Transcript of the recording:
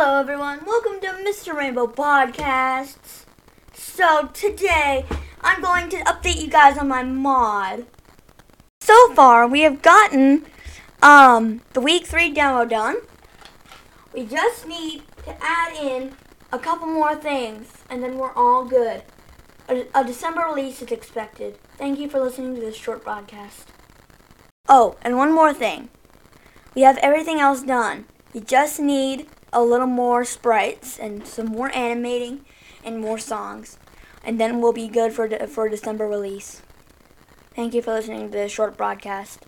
Hello, everyone. Welcome to Mr. Rainbow Podcasts. So, today I'm going to update you guys on my mod. So far, we have gotten um, the week 3 demo done. We just need to add in a couple more things, and then we're all good. A, a December release is expected. Thank you for listening to this short broadcast. Oh, and one more thing. We have everything else done. You just need a little more sprites and some more animating and more songs. And then we'll be good for, de- for December release. Thank you for listening to this short broadcast.